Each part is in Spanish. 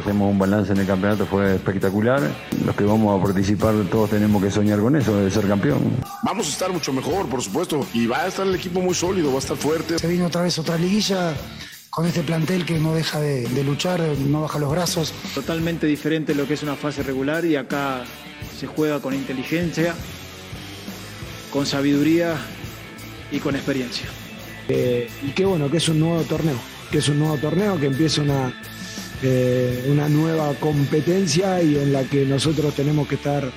hacemos un balance en el campeonato fue espectacular. Los que vamos a participar todos tenemos que soñar con eso, de ser campeón. Vamos a estar mucho mejor, por supuesto, y va a estar el equipo muy sólido, va a estar fuerte. Se vino otra vez otra liguilla con este plantel que no deja de, de luchar, no baja los brazos. Totalmente diferente lo que es una fase regular y acá se juega con inteligencia, con sabiduría y con experiencia. Eh, y qué bueno que es un nuevo torneo, que es un nuevo torneo, que empieza una, eh, una nueva competencia y en la que nosotros tenemos que estar,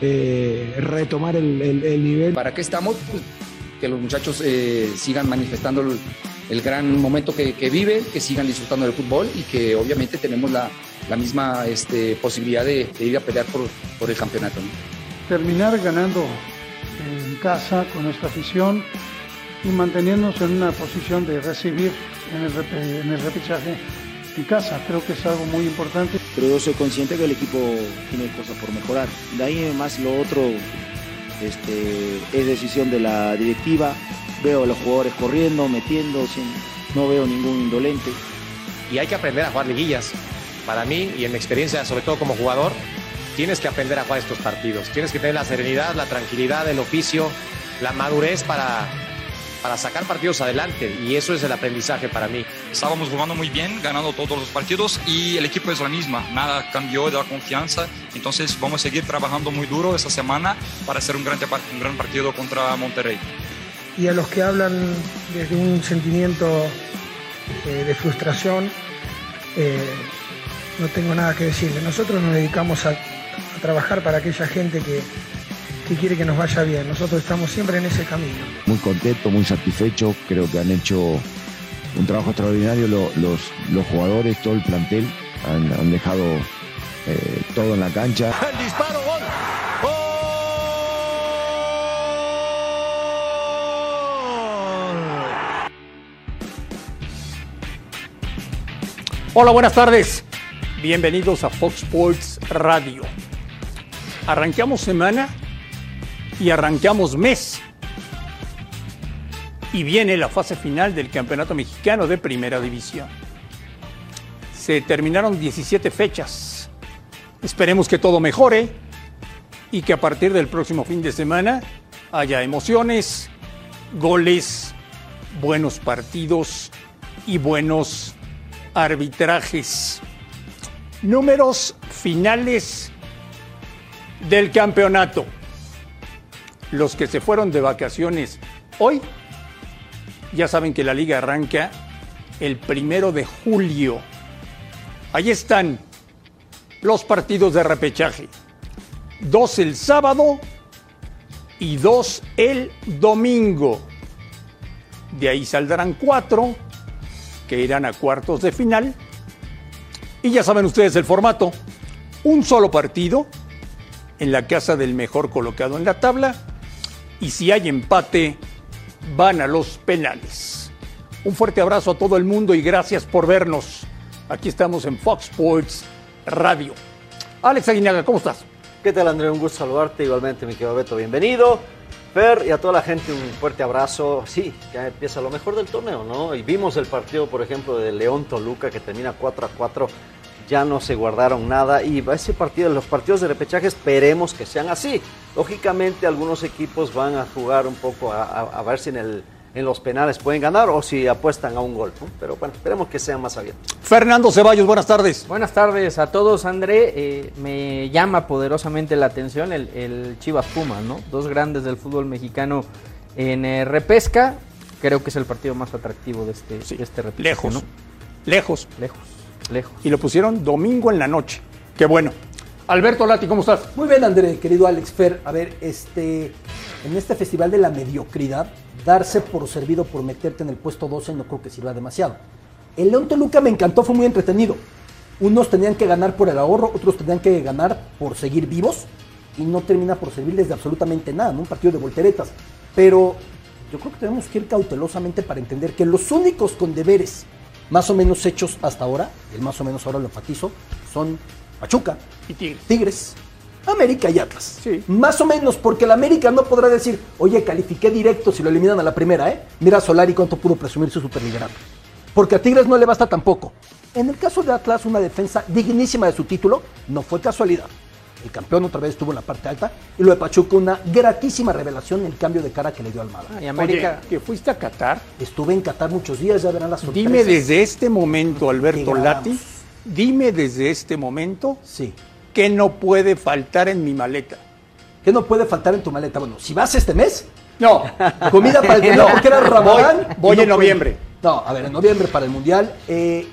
eh, retomar el, el- el nivel. ¿Para qué estamos? Pues, que los muchachos eh, sigan manifestando el, el gran momento que, que viven, que sigan disfrutando del fútbol y que obviamente tenemos la, la misma este, posibilidad de, de ir a pelear por, por el campeonato. ¿no? terminar ganando en casa con nuestra afición y manteniéndonos en una posición de recibir en el, en el repechaje casa. Creo que es algo muy importante. Pero yo soy consciente que el equipo tiene cosas por mejorar. De ahí más lo otro este, es decisión de la directiva. Veo a los jugadores corriendo, metiendo, sin- no veo ningún indolente. y hay que aprender a jugar liguillas. Para mí, y en mi experiencia, sobre todo como jugador, tienes que aprender a jugar estos partidos. Tienes que tener la serenidad, la tranquilidad, el oficio, la madurez para, para sacar partidos adelante. Y eso es el aprendizaje para mí. Estábamos jugando muy bien, ganando todos los partidos y el equipo es la misma, nada cambió de la confianza, entonces vamos a seguir trabajando muy duro esta semana para hacer un gran, un gran partido contra Monterrey. Y a los que hablan desde un sentimiento eh, de frustración, eh, no tengo nada que decirle. Nosotros nos dedicamos a, a trabajar para aquella gente que, que quiere que nos vaya bien. Nosotros estamos siempre en ese camino. Muy contento, muy satisfecho. Creo que han hecho un trabajo extraordinario lo- los, los jugadores, todo el plantel. Han, han dejado eh, todo en la cancha. El disparo, gol. Hola, buenas tardes. Bienvenidos a Fox Sports Radio. Arrancamos semana y arrancamos mes. Y viene la fase final del Campeonato Mexicano de Primera División. Se terminaron 17 fechas. Esperemos que todo mejore y que a partir del próximo fin de semana haya emociones, goles, buenos partidos y buenos arbitrajes. Números finales del campeonato. Los que se fueron de vacaciones hoy ya saben que la liga arranca el primero de julio. Ahí están los partidos de repechaje. Dos el sábado y dos el domingo. De ahí saldrán cuatro que irán a cuartos de final. Y ya saben ustedes el formato. Un solo partido en la casa del mejor colocado en la tabla. Y si hay empate, van a los penales. Un fuerte abrazo a todo el mundo y gracias por vernos. Aquí estamos en Fox Sports Radio. Alex Aguinaga, ¿cómo estás? ¿Qué tal, André? Un gusto saludarte. Igualmente, mi querido Beto, bienvenido. Fer y a toda la gente un fuerte abrazo. Sí, ya empieza lo mejor del torneo, ¿no? Y vimos el partido, por ejemplo, de León Toluca que termina 4 a 4. Ya no se guardaron nada y ese partido, los partidos de repechaje esperemos que sean así. Lógicamente algunos equipos van a jugar un poco a, a- a ver si en, el, en los penales pueden ganar o si apuestan a un gol. ¿no? Pero bueno, esperemos que sean más abiertos. Fernando Ceballos, buenas tardes. Buenas tardes a todos, André. Eh, me llama poderosamente la atención el, el Chivas Puma, ¿no? Dos grandes del fútbol mexicano en eh, repesca. Creo que es el partido más atractivo de este, de este repechaje, Lejos. ¿no? Lejos. Lejos. Lejos. Y lo pusieron domingo en la noche. Qué bueno. Alberto Lati, ¿cómo estás? Muy bien, André, querido Alex Fer. A ver, este, en este festival de la mediocridad, darse por servido por meterte en el puesto 12 no creo que sirva demasiado. El León Toluca me encantó, fue muy entretenido. Unos tenían que ganar por el ahorro, otros tenían que ganar por seguir vivos y no termina por servirles de absolutamente nada, ¿no? Un partido de volteretas. Pero yo creo que tenemos que ir cautelosamente para entender que los únicos con deberes más o menos hechos hasta ahora, el más o menos ahora lo enfatizo, son Pachuca y Tigres. Tigres, América y Atlas. Más o menos, porque el América no podrá decir, oye, califiqué directo si lo eliminan a la primera, ¿eh? Mira a Solari cuánto pudo presumir su superliderato. Porque a Tigres no le basta tampoco. En el caso de Atlas, una defensa dignísima de su título, no fue casualidad. El campeón otra vez estuvo en la parte alta y lo de Pachuca una gratísima revelación el cambio de cara que le dio Almada. y América, que fuiste a Qatar. Estuve en Qatar muchos días, ya verán las sorpresas. Dime desde este momento, Alberto Lati, dime desde este momento Sí. que no puede faltar en mi maleta. ¿Qué no puede faltar en tu maleta? Bueno, si vas este mes, No, comida para el mundial, porque era Ramadán. Voy- no en puede- noviembre. No, a ver, en noviembre para el mundial. eh,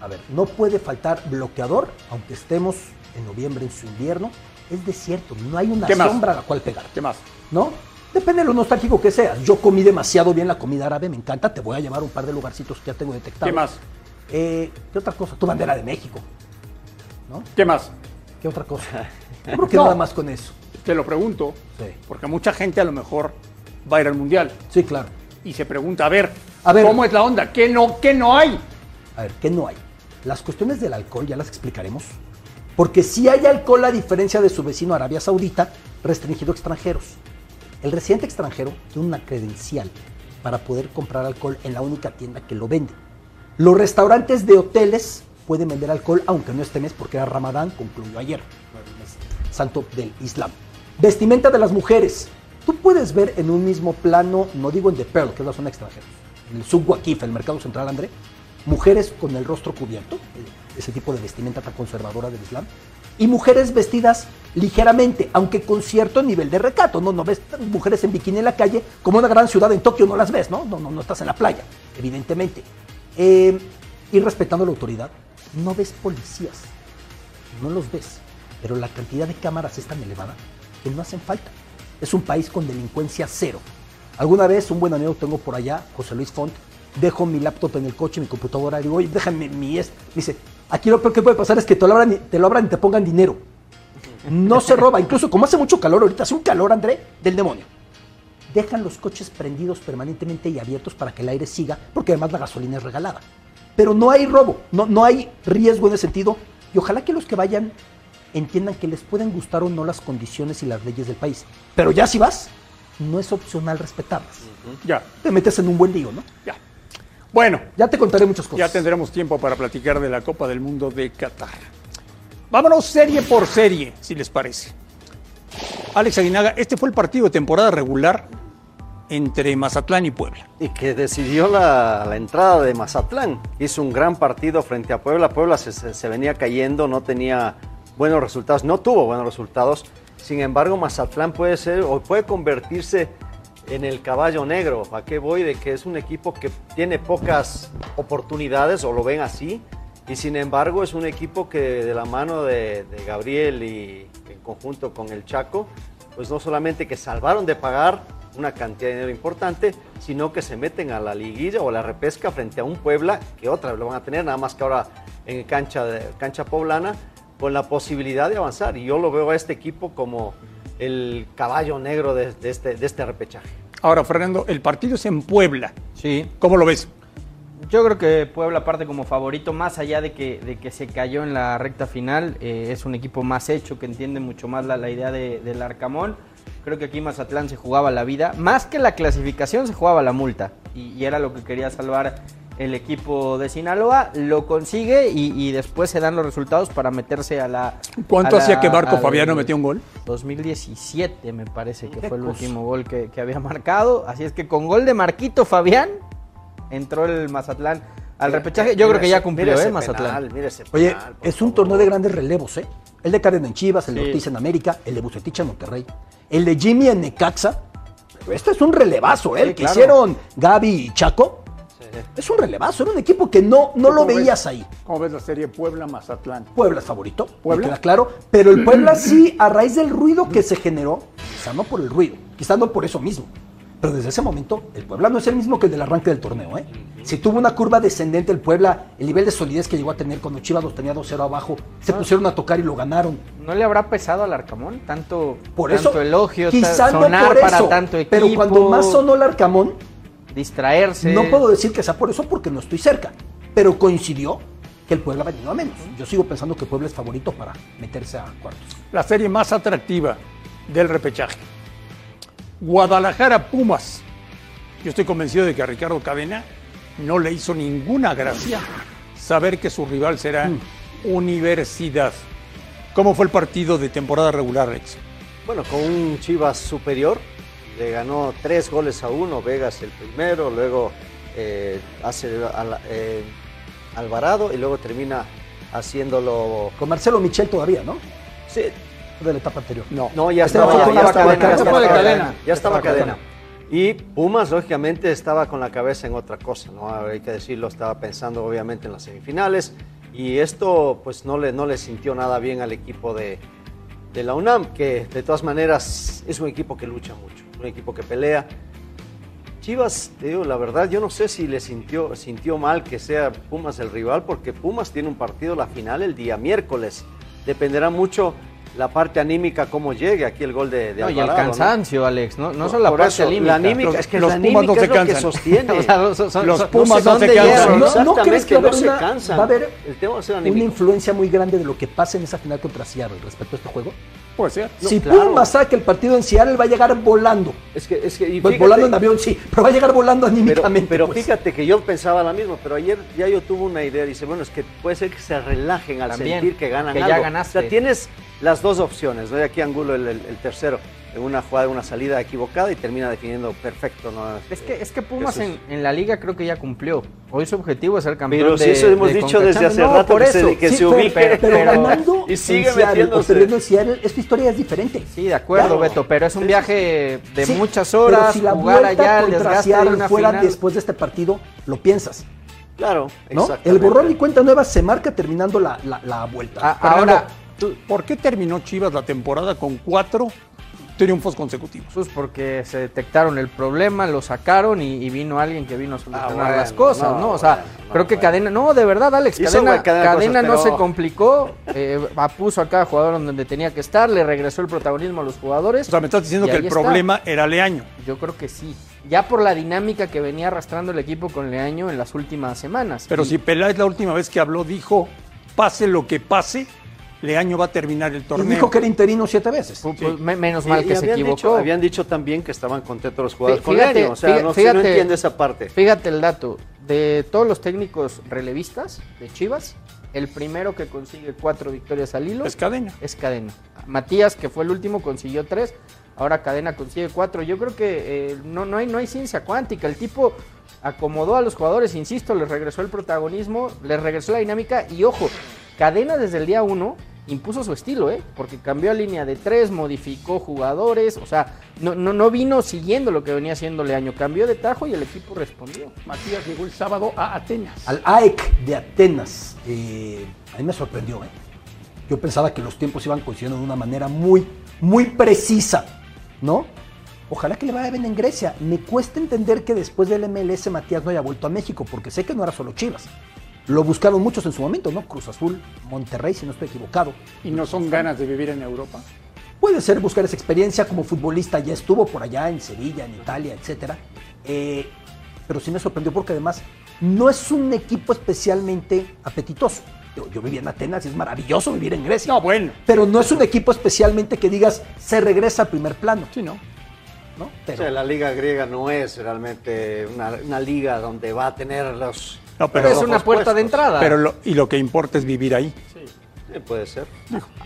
a ver, no puede faltar bloqueador, aunque estemos en noviembre en su invierno. Es desierto, no hay una sombra a la cual pegar. ¿qué más? ¿no? Depende de lo nostálgico que seas. Yo comí demasiado bien la comida árabe, me encanta. Te voy a llevar un par de lugarcitos que ya tengo detectados. ¿Qué más? Eh, ¿Qué otra cosa? Tu bandera de México. ¿Qué más? ¿Qué otra cosa? Yo creo que No. nada más con eso. Te lo pregunto, Sí. porque mucha gente a lo mejor va a ir al mundial Sí, claro. y se pregunta, a ver, A ver. ¿cómo es la onda? ¿Qué no, qué no hay? A ver, ¿qué no hay? Las cuestiones del alcohol ya las explicaremos. Porque si hay alcohol, a diferencia de su vecino Arabia Saudita, restringido a extranjeros. El residente extranjero tiene una credencial para poder comprar alcohol en la única tienda que lo vende. Los restaurantes de hoteles pueden vender alcohol, aunque no este mes, porque era Ramadán, concluyó ayer, santo del Islam. Vestimenta de las mujeres. Tú puedes ver en un mismo plano, no digo en The Pearl, que es la zona extranjera, en el Subwakif, el mercado central, André, mujeres con el rostro cubierto, ese tipo de vestimenta tan conservadora del Islam, y mujeres vestidas ligeramente, aunque con cierto nivel de recato. No, no ves mujeres en bikini en la calle, como una gran ciudad en Tokio no las ves, ¿no? No, no, no estás en la playa, evidentemente. Eh, y respetando la autoridad, no ves policías, no los ves, pero la cantidad de cámaras es tan elevada que no hacen falta. Es un país con delincuencia cero. Alguna vez un buen amigo tengo por allá, José Luis Font, dejo mi laptop en el coche, mi computadora, y digo, oye, déjame mi es. Dice, aquí lo peor que puede pasar es que te lo abran, y- te lo abran y te pongan dinero. No se roba, incluso como hace mucho calor ahorita, hace un calor, André, del demonio. Dejan los coches prendidos permanentemente y abiertos para que el aire siga, porque además la gasolina es regalada. Pero no hay robo, no, no hay riesgo en ese sentido. Y ojalá que los que vayan entiendan que les pueden gustar o no las condiciones y las leyes del país. Pero ya si vas, no es opcional respetarlas. Ya, Te metes en un buen lío, ¿no? ya. Bueno, Ya te contaré muchas cosas. ya tendremos tiempo para platicar de la Copa del Mundo de Qatar. Vámonos serie por serie, si les parece. Alex Aguinaga, este fue el partido de temporada regular entre Mazatlán y Puebla. Y que decidió la, la entrada de Mazatlán. Hizo un gran partido frente a Puebla. Puebla se, se- se venía cayendo, no tenía buenos resultados, no tuvo buenos resultados. Sin embargo, Mazatlán puede ser o puede convertirse en el caballo negro. ¿A qué voy? De que es un equipo que tiene pocas oportunidades, o lo ven así. Y sin embargo, es un equipo que de la mano de, Gabriel y en conjunto con el Chaco, pues no solamente que salvaron de pagar una cantidad de dinero importante, sino que se meten a la liguilla o a la repesca frente a un Puebla, que otra lo van a tener, nada más que ahora en cancha, cancha poblana, con la posibilidad de avanzar. Y yo lo veo a este equipo como el caballo negro de, de este, de este repechaje. Ahora, Fernando, el partido es en Puebla. Sí. ¿Cómo lo ves? Yo creo que Puebla parte como favorito, más allá de que, de que se cayó en la recta final, eh, es un equipo más hecho, que entiende mucho más la, la idea de- del Arcamón. Creo que aquí Mazatlán se jugaba la vida, más que la clasificación se jugaba la multa, y, y era lo que quería salvar el equipo de Sinaloa, lo consigue y, y después se dan los resultados para meterse a la... ¿Cuánto a la- hacía que Marco Fabiano metió un gol? 2017 me parece que fue el último gol que, que había marcado. Así es que con gol de Marquito Fabián entró el Mazatlán al repechaje. Yo creo que ya cumplió, ¿eh? Mazatlán. Oye, penal, es un favor. torneo de grandes relevos, ¿eh? El de Karen en Chivas, el de Sí. Ortiz en América, el de Bucetich en Monterrey, el de Jimmy en Necaxa. Este es un relevazo, ¿eh? Sí, El que claro. hicieron Gaby y Chaco. Es un relevazo, era un equipo que no, no lo veías ahí. ¿Cómo ves la serie Puebla-Mazatlán? Puebla es favorito, ¿Puebla? queda claro. Pero el Puebla sí, a raíz del ruido que se generó, quizá no por el ruido, quizá no por eso mismo. Pero desde ese momento, el Puebla no es el mismo que el del arranque del torneo, ¿eh? Si tuvo una curva descendente el Puebla, el nivel de solidez que llegó a tener cuando Chivas los tenía 2-0 abajo, se pusieron a tocar y lo ganaron. ¿No le habrá pesado al Arcamón? Tanto, Por tanto eso, no sonar para tanto equipo, pero cuando más sonó el Arcamón, distraerse. no puedo decir que sea por eso porque no estoy cerca, pero coincidió que el Puebla ha venido a menos. Yo sigo pensando que Puebla es favorito para meterse a cuartos. La serie más atractiva del repechaje. Guadalajara-Pumas. Yo estoy convencido de que a Ricardo Cadena no le hizo ninguna gracia saber que su rival será Universidad. ¿Cómo fue el partido de temporada regular, Rex? Bueno, con un Chivas superior, le ganó tres goles a uno, Vegas el primero, luego eh, hace al- eh, Alvarado y luego termina haciéndolo... Con Marcelo Michel todavía, ¿no? Sí. De la etapa anterior. No. No, ya Este estaba, ya estaba cadena, cadena. ya estaba cadena, ya Estaba cadena. Y Pumas, lógicamente, estaba con la cabeza en otra cosa, ¿no? Hay que decirlo, estaba pensando obviamente en las semifinales. Y esto, pues, no le, no le sintió nada bien al equipo de, de la UNAM, que de todas maneras es un equipo que lucha mucho, un equipo que pelea. Chivas, digo, la verdad, yo no sé si le sintió, sintió mal que sea Pumas el rival, porque Pumas tiene un partido, la final, el día miércoles. Dependerá mucho la parte anímica, cómo llegue aquí el gol de, de No, y el Alvarado, ¿no? cansancio, Alex, no, no solo la parte eso, anímica. la anímica, es que los la Pumas no se es lo que cansan. sostiene. O sea, son- son- Los Pumas no se cansan. ¿No, crees que va una, cansan. va a haber El tema va a ser una influencia muy grande de lo que pasa en esa final contra Seattle respecto a este juego? Puede ser. si claro. Pumas saca el partido en Seattle, va a llegar volando. Es que, es que, y Pues fíjate- volando en avión, sí, pero va a llegar volando anímicamente. pero pues. fíjate que yo pensaba la misma, pero ayer ya yo tuve una idea. Dice, bueno, es que puede ser que se relajen al También, sentir que ganan que ya algo. ganaste. O sea, tienes las dos opciones, ¿no? Y aquí Angulo el, el- el tercero, en una jugada, una salida equivocada y termina definiendo perfecto, ¿no? Es que, es que Pumas Jesús. en, en la liga creo que ya cumplió. Hoy su objetivo es ser campeón Pero de si eso hemos de dicho desde hace No, rato por que se- eso. que Sí, se pero- ubique. Pero, pero pero- ganando y sigue Seattle metiéndose. Seattle, esta historia es diferente. Sí, de acuerdo, Claro. Beto, pero es un viaje de Sí, muchas pero horas, si la jugar vuelta allá, el desgaste de una fuera final. después de este partido, lo piensas. Claro, ¿no? El borrón y cuenta nueva se marca terminando la, la- la vuelta. Ah, ahora, ¿por qué terminó Chivas la temporada con cuatro triunfos consecutivos? pues porque se detectaron el problema, lo sacaron y, y vino alguien que vino a solucionar Ah, bueno, las cosas, ¿no? no, O sea, bueno, creo que bueno. Cadena, no, de verdad, Alex, Hizo Cadena, cadena de Cadena cosas, no pero- se complicó, eh, puso a cada jugador donde tenía que estar, le regresó el protagonismo a los jugadores. O sea, me estás diciendo que el está. problema era Leaño. Yo creo que sí. Ya por la dinámica que venía arrastrando el equipo con Leaño en las últimas semanas. Pero Y- si Peláez la última vez que habló dijo, pase lo que pase, Leaño va a terminar el y torneo. dijo que era interino siete veces. Pues, me- menos Y- mal y que se equivocó. Dicho, habían dicho también que estaban contentos los jugadores con Fíjate, Leaño. O sea, fí- no, fíjate- entiendo esa parte. Fíjate el dato. De todos los técnicos relevistas de Chivas, el primero que consigue cuatro victorias al hilo Es cadena. es Cadena. Matías, que fue el último, consiguió tres. Ahora Cadena consigue cuatro. Yo creo que eh, no, no, hay, no hay ciencia cuántica. El tipo acomodó a los jugadores, insisto, les regresó el protagonismo, les regresó la dinámica. Y ojo, Cadena desde el día uno impuso su estilo, ¿eh? Porque cambió a línea de tres, modificó jugadores. O sea, no, no, no vino siguiendo lo que venía haciendo Leaño. Cambió de tajo y el equipo respondió. Matías llegó el sábado a Atenas. Al AEC de Atenas. eh, a mí me sorprendió, ¿eh? Yo pensaba que los tiempos iban coincidiendo de una manera muy, muy precisa, ¿no? Ojalá que le vaya bien en Grecia. Me cuesta entender que después del MLS Matías no haya vuelto a México, porque sé que no era solo Chivas. Lo buscaron muchos en su momento, ¿no? Cruz Azul, Monterrey, si no estoy equivocado. Y no son ganas de vivir en Europa. Puede ser buscar esa experiencia como futbolista, ya estuvo por allá en Sevilla, en Italia, etcétera. Eh, pero sí me sorprendió porque además no es un equipo especialmente apetitoso. Yo, yo viví en Atenas y es maravilloso vivir en Grecia. No, bueno. Pero no es un equipo especialmente que digas se regresa a primer plano, Sí, no. ¿no? O sea, la liga griega no es realmente una, una liga donde va a tener los... No, Pero pero, es una puerta de entrada. pero lo, y lo que importa es vivir ahí. Sí, puede ser.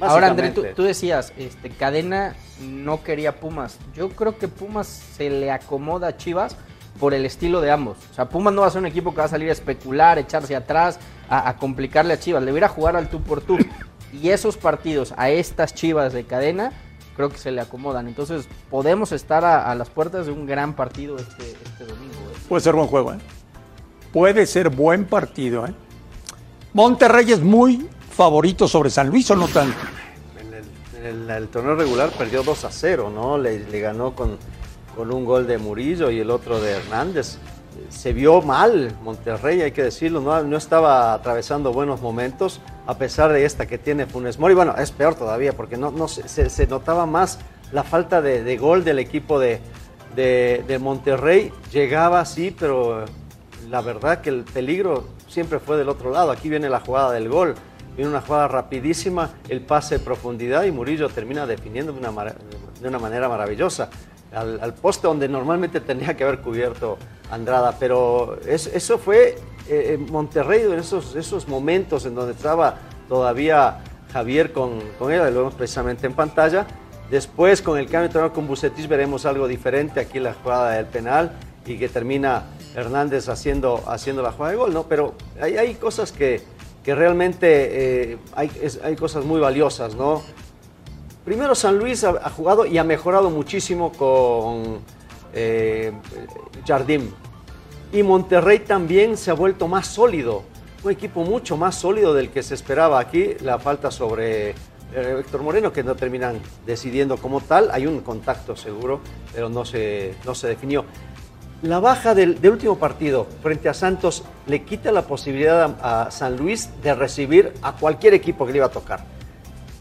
Ahora, André, tú, decías, este, Cadena no quería Pumas. Yo creo que Pumas se le acomoda a Chivas por el estilo de ambos. O sea, Pumas no va a ser un equipo que va a salir a especular, echarse atrás, a, a complicarle a Chivas. Le voy a ir a jugar al tú por tú. Y esos partidos a estas Chivas de Cadena, creo que se le acomodan. Entonces, podemos estar a, a las puertas de un gran partido este, este domingo. ¿eh? Puede ser buen juego, ¿eh? Puede ser buen partido, ¿eh? Monterrey es muy favorito sobre San Luis o no tanto. En el, torneo regular perdió 2 a 0, ¿no? Le, ganó con, con un gol de Murillo y el otro de Hernández. Se vio mal Monterrey, hay que decirlo, no, no estaba atravesando buenos momentos, a pesar de esta que tiene Funes Mori. Bueno, es peor todavía, porque no, no se, se- notaba más la falta de, de gol del equipo de, de- de Monterrey. Llegaba así, pero la verdad que el peligro siempre fue del otro lado. Aquí viene la jugada del gol. Viene una jugada rapidísima, el pase de profundidad y Murillo termina definiendo de una, de una manera maravillosa. Al, poste donde normalmente tenía que haber cubierto Andrada, pero es- eso fue eh, en Monterrey, en esos, esos momentos en donde estaba todavía Javier con, con él, lo vemos precisamente en pantalla. Después, con el cambio de entrenador con Bucetich, veremos algo diferente. Aquí la jugada del penal y que termina Hernández haciendo, haciendo la jugada de gol, ¿no? Pero hay, hay cosas que, que realmente eh, hay, hay cosas muy valiosas, ¿no? Primero, San Luis ha, ha jugado y ha mejorado muchísimo con eh, Jardim. Y Monterrey también se ha vuelto más sólido. Un equipo mucho más sólido del que se esperaba aquí. La falta sobre eh, Héctor Moreno, que no terminan decidiendo como tal. Hay un contacto seguro, pero no se, no se definió. La baja del, del último partido frente a Santos le quita la posibilidad a, a San Luis de recibir a cualquier equipo que le iba a tocar.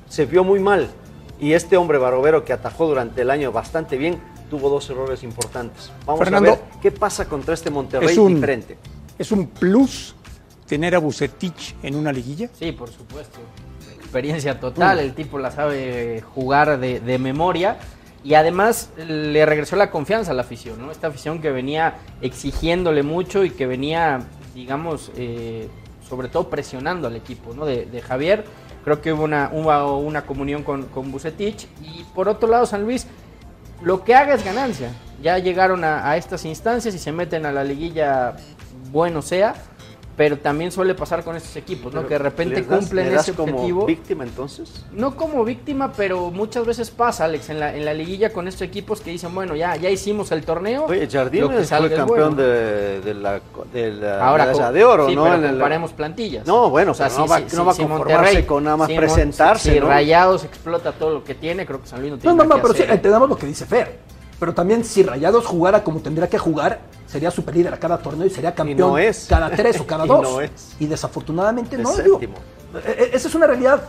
Se vio muy mal. Y este hombre Barovero que atajó durante el año bastante bien, tuvo dos errores importantes. Vamos Fernando, a ver qué pasa contra este Monterrey es un- diferente. ¿Es un plus tener a Bucetich en una liguilla? Sí, por supuesto. Experiencia total, el tipo la sabe jugar de, de memoria y además le regresó la confianza a la afición, ¿no? Esta afición que venía exigiéndole mucho y que venía, digamos, eh, sobre todo presionando al equipo, ¿no? De, Javier, creo que hubo una, una comunión con, con Bucetich y por otro lado San Luis, lo que haga es ganancia. Ya llegaron a estas instancias y se meten a la liguilla, bueno sea, pero también suele pasar con estos equipos, ¿no? Pero, que de repente ¿le das- cumplen ese como objetivo. víctima entonces? No como víctima, pero muchas veces pasa, Alex, en la, en la liguilla con estos equipos que dicen, bueno, ya, ya hicimos el torneo. Oye, que fue campeón bueno". de, de la, de la Ahora medalla de oro, sí, ¿no? pero comparemos plantillas. No, bueno, O sea, pero no si- va, si- no va a conformarse Monterrey- con nada más presentarse, Si, ¿no? Rayados explota todo lo que tiene, creo que San Luis no No, tiene no, no, que pero sí, hacer. entendamos lo que dice Fer. Pero también si Rayados jugara como tendría que jugar, sería superlíder a cada torneo y sería campeón no es. cada tres o cada Y dos. no es. Y desafortunadamente Es no. digo, séptimo. eh, eh, esa es una realidad.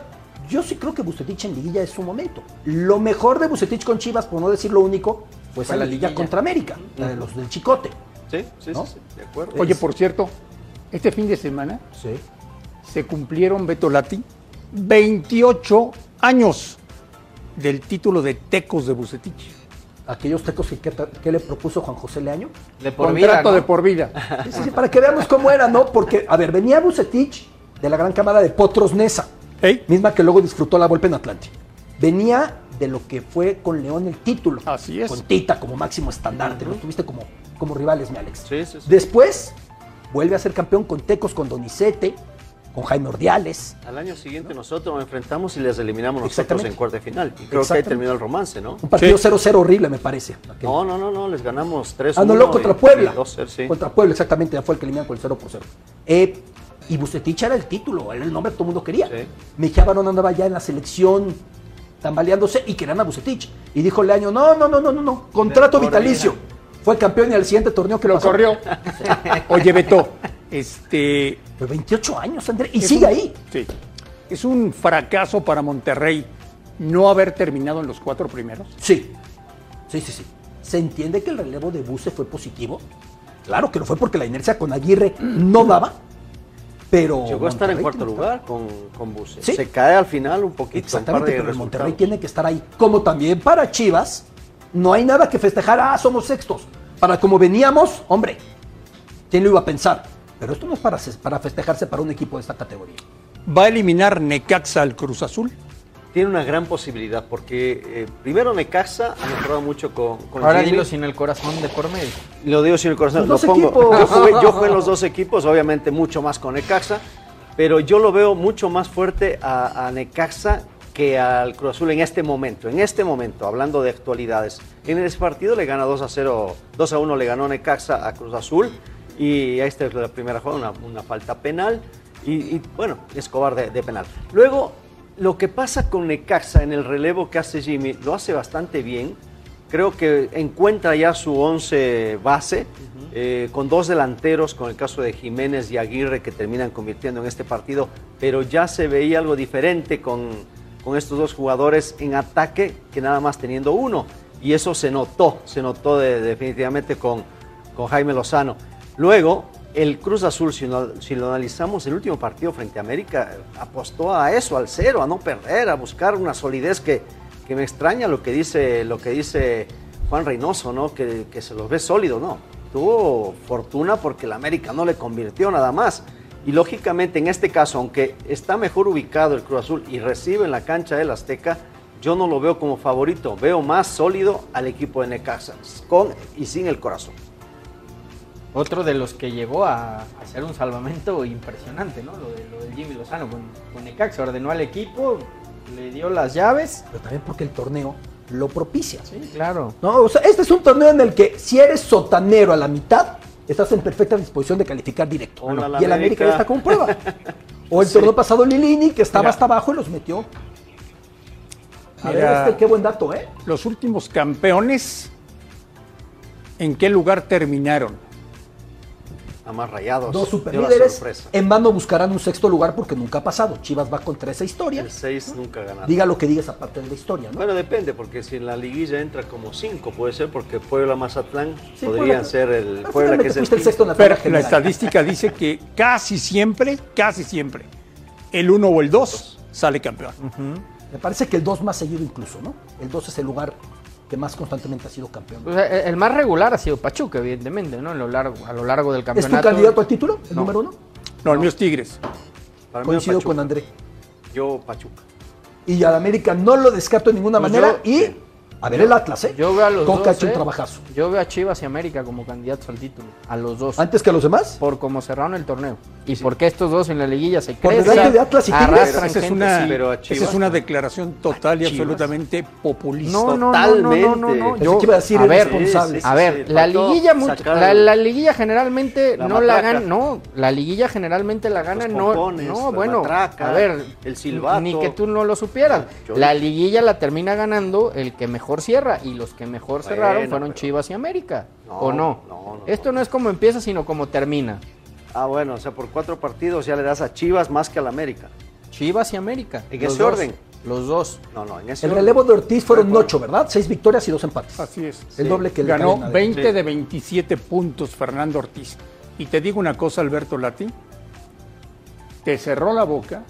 Yo sí creo que Bucetich en liguilla es su momento. Lo mejor de Bucetich con Chivas, por no decir lo único, fue Fue la liguilla liguilla. contra América, la de los del Chicote. Sí, sí, ¿no? sí, sí, de acuerdo. Oye, por cierto, este fin de semana Sí. se cumplieron, Beto Lati, 28 años del título de Tecos de Bucetich. Aquellos tecos que, que, que le propuso Juan José Leaño. De por Contrato vida, ¿no? de por vida. Sí, sí, sí, para que veamos cómo era, ¿no? Porque, a ver, venía Bucetich de la gran cámara de Potros Nesa, misma que luego disfrutó la golpe en Atlante. Venía de lo que fue con León el título. Así es. Con Tita como máximo estandarte, lo tuviste como, como rivales, mi Alex. Sí, sí, sí. Después, vuelve a ser campeón con Tecos, con Donizete, con Jaime Ordiales. Al año siguiente nosotros nos enfrentamos y les eliminamos nosotros Exactamente. en cuarta de final. Y creo que ahí terminó el romance, ¿no? Un partido Sí. 0-0 horrible, me parece. aquel. No, no, no, no, les ganamos 3 Ah, no, no, contra Puebla. 2 sí. Contra Puebla, exactamente, ya fue el que eliminan con el 0 por 0. Eh, y Bucetich era el título, era el nombre que todo el mundo quería. Sí. Mejía Barón andaba ya en la selección tambaleándose y querían a Bucetich. Y dijo Leaño, no, no, no, no, no, no, contrato vitalicio. Fue campeón y al siguiente torneo que lo pasó. corrió. Oye, Beto, este. Fue 28 años, André, y es sigue un- ahí. Sí. Es un fracaso para Monterrey no haber terminado en los cuatro primeros. Sí, sí, sí, sí. ¿Se entiende que el relevo de Buce fue positivo? Claro que lo fue porque la inercia con Aguirre no daba, pero... Llegó a estar en cuarto lugar con, con Buse. Sí. Se cae al final un poquito. Exactamente, pero el Monterrey tiene que estar ahí. Como también para Chivas, no hay nada que festejar. Ah, somos sextos. Para como veníamos, hombre, ¿quién lo iba a pensar? Pero esto no es para, festejarse para un equipo de esta categoría. ¿Va a eliminar Necaxa al Cruz Azul? Tiene una gran posibilidad porque eh, primero Necaxa ha mejorado mucho con, con Ahora Jimmy. dilo sin el corazón de por medio. Lo digo sin el corazón. Los Lo dos pongo. equipos. Yo jugué, yo jugué en los dos equipos, obviamente mucho más con Necaxa, pero yo lo veo mucho más fuerte a, a Necaxa que al Cruz Azul en este momento. En este momento, hablando de actualidades. En ese partido le gana 2 a 0, 2 a 1 le ganó Necaxa a Cruz Azul y ahí está la primera jugada, una, una falta penal y, y, bueno, Escobar de, de penal. Luego, lo que pasa con Necaxa en el relevo que hace Jimmy, lo hace bastante bien. Creo que encuentra ya su once base, eh, con dos delanteros, con el caso de Jiménez y Aguirre, que terminan convirtiendo en este partido, pero ya se veía algo diferente con, con estos dos jugadores en ataque que nada más teniendo uno. Y eso se notó, se notó de- definitivamente con, con Jaime Lozano. Luego, el Cruz Azul, si lo, analizamos, el último partido frente a América apostó a eso, al cero, a no perder, a buscar una solidez que, que me extraña lo que dice, lo que dice Juan Reynoso, ¿no? Que, que se los ve sólido, ¿no? tuvo fortuna porque el América no le convirtió nada más. Y lógicamente en este caso, aunque está mejor ubicado el Cruz Azul y recibe en la cancha del Azteca, yo no lo veo como favorito. Veo más sólido al equipo de Necaxa, con y sin el corazón. Otro de los que llegó a hacer un salvamento impresionante, ¿no? Lo de, lo de Jimmy Lozano con, con Necaxa. Ordenó al equipo, le dio las llaves. Pero también porque el torneo lo propicia. Sí, claro. No, o sea, este es un torneo en el que si eres sotanero a la mitad, estás en perfecta disposición de calificar directo. Hola, la y el América ya está como prueba. O el Sí. torneo pasado Lilini, que estaba Mira. hasta abajo y los metió. A ver, este, qué buen dato, ¿eh? Los últimos campeones, ¿en qué lugar terminaron? A más rayados. Dos superlíderes. En vano buscarán un sexto lugar porque nunca ha pasado. Chivas va contra esa historia. El 6 nunca ganaron. Diga lo que digas aparte de la historia, ¿no? Bueno, depende, porque si en la liguilla entra como 5, puede ser, porque Puebla Mazatlán Sí, podrían Puebla. ser el Puebla que es el sexto en la Pero la estadística dice que casi siempre, casi siempre, el 1 o el 2 sale campeón. Me parece que el 2 más seguido incluso, ¿no? El 2 es el lugar que más constantemente ha sido campeón. O sea, el más regular ha sido Pachuca, evidentemente, ¿no? A lo largo, a lo largo del ¿Es tu campeonato. candidato al título? ¿El No. número uno? No, el mío es Tigres. Para Coincido Pachuca. con André. Yo, Pachuca. Y al América no lo descarto de ninguna Pues manera. yo- y a ver el Atlas, ¿eh? Yo veo a los Coca ha dos. hecho un ¿eh? trabajazo. Yo veo a Chivas y América como candidatos al título. A los dos. ¿Antes que a los demás? Por cómo cerraron el torneo. Y porque estos dos en la liguilla se Por crecen. delante de Atlas y arrastran Esa es una, sí. pero a esa Chivas es una no. declaración total y absolutamente populista. No, no, no, no, no, no, no. Que iba a decir a ver, irresponsable. Sí, sí, a sí, ver, sí, la liguilla, la, la liguilla generalmente La no la matraca. gana, no, la liguilla generalmente la gana Los no, pompones, no, la bueno, matraca, a ver, el silbato. ni que tú no lo supieras. Yo- La liguilla la termina ganando el que mejor cierra y los que mejor cerraron fueron pero- Chivas y América, No, ¿o no? no, no, Esto no es como empieza, sino como termina. Ah, bueno, o sea, por cuatro partidos ya le das a Chivas más que al América. Chivas y América. ¿En ese dos, orden? Los dos. No, no, en ese El orden. relevo de Ortiz fueron ocho, ¿verdad? Seis victorias y dos empates. Así es. El doble que Ganó Cadena de- 20 Sí. de 27 puntos Fernando Ortiz. Y te digo una cosa, Alberto Lati. Te cerró la boca,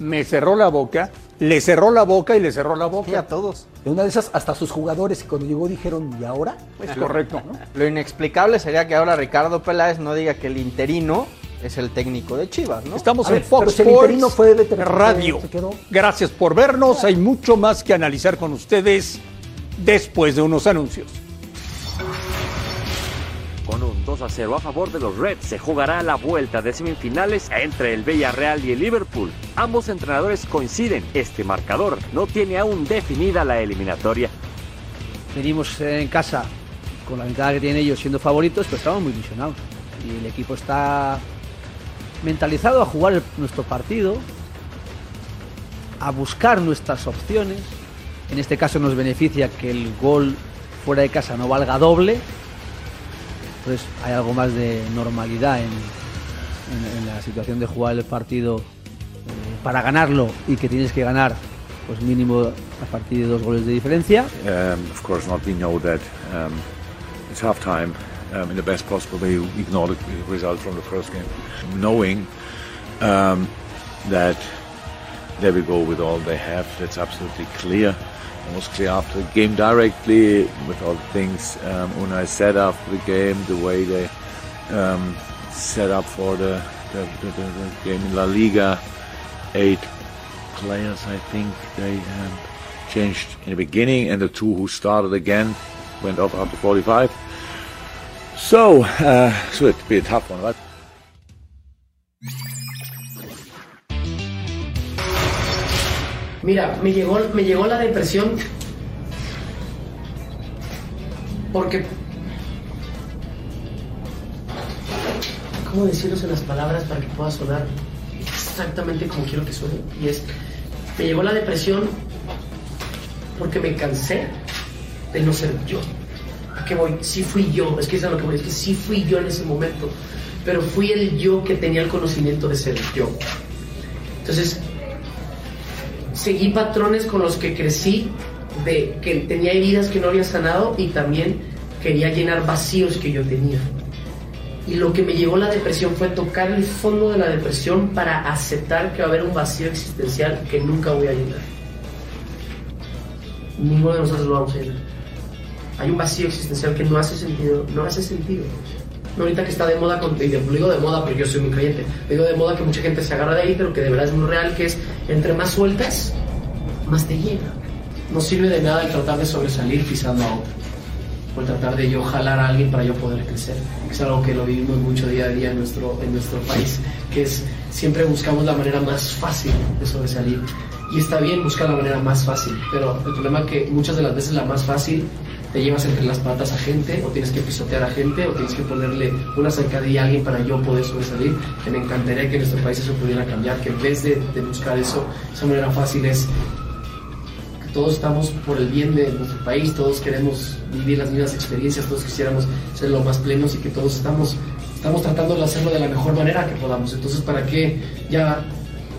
me cerró la boca, le cerró la boca y le cerró la boca. Sí, a todos. De una de esas, hasta sus jugadores, y cuando llegó dijeron, ¿y ahora? Es correcto. ¿no? Lo inexplicable sería que ahora Ricardo Peláez no diga que el interino es el técnico de Chivas, ¿no? Estamos A en ver, pero Fox si el interino Sports fue de Radio. se quedó. Gracias por vernos. Hay mucho más que analizar con ustedes después de unos anuncios. Con un 2 a 0 a favor de los Reds se jugará la vuelta de semifinales entre el Villarreal y el Liverpool. Ambos entrenadores coinciden, este marcador no tiene aún definida la eliminatoria. venimos en casa con la ventaja que tienen ellos siendo favoritos, pero estamos muy ilusionados. Y el equipo está mentalizado a jugar nuestro partido, a buscar nuestras opciones. En este caso nos beneficia que el gol fuera de casa no valga doble. Entonces hay algo más de normalidad en, en- en la situación de jugar el partido eh, para ganarlo y que tienes que ganar pues mínimo a partir de dos goles de diferencia. Um, of course not. We know that um, it's half time. Um, in the best possible way, ignore the result from the first game, knowing um, that there we go with all they have. That's absolutely clear. Clear after the game directly with all the things um, Unai said after the game, the way they um, set up for the, the, the, the, the game in La Liga. Eight players, I think they um, changed in the beginning, and the two who started again went off after 45. So, uh, so it'd be a tough one, right? Mira, me llegó, me llegó la depresión porque... ¿Cómo decirlos en las palabras para que pueda sonar exactamente como quiero que suene? Y es, me llegó la depresión porque me cansé de no ser yo. ¿A qué voy? Sí fui yo, es que es lo que voy, es que sí fui yo en ese momento, pero fui el yo que tenía el conocimiento de ser yo. Entonces, seguí patrones con los que crecí, de que tenía heridas que no había sanado y también quería llenar vacíos que yo tenía. Y lo que me llevó a la depresión fue tocar el fondo de la depresión para aceptar que va a haber un vacío existencial que nunca voy a llenar. Ninguno de nosotros lo vamos a llenar. Hay un vacío existencial que no hace sentido, no hace sentido. Ahorita que está de moda, y lo digo de moda porque yo soy muy creyente, lo digo de moda que mucha gente se agarra de ahí, pero que de verdad es muy real, que es entre más sueltas, más te llega. No sirve de nada el tratar de sobresalir pisando a otro, o el tratar de yo jalar a alguien para yo poder crecer, es algo que lo vivimos mucho día a día en nuestro, en nuestro país, que es siempre buscamos la manera más fácil de sobresalir. Y está bien buscar la manera más fácil, pero el problema es que muchas de las veces la más fácil te llevas entre las patas a gente, o tienes que pisotear a gente, o tienes que ponerle una zancadilla a alguien para yo poder sobresalir. Que me encantaría que nuestro país eso pudiera cambiar, que en vez de, de buscar eso, esa manera fácil es que todos estamos por el bien de nuestro país, todos queremos vivir las mismas experiencias, todos quisiéramos ser lo más plenos y que todos estamos, estamos tratando de hacerlo de la mejor manera que podamos. Entonces, ¿para qué ya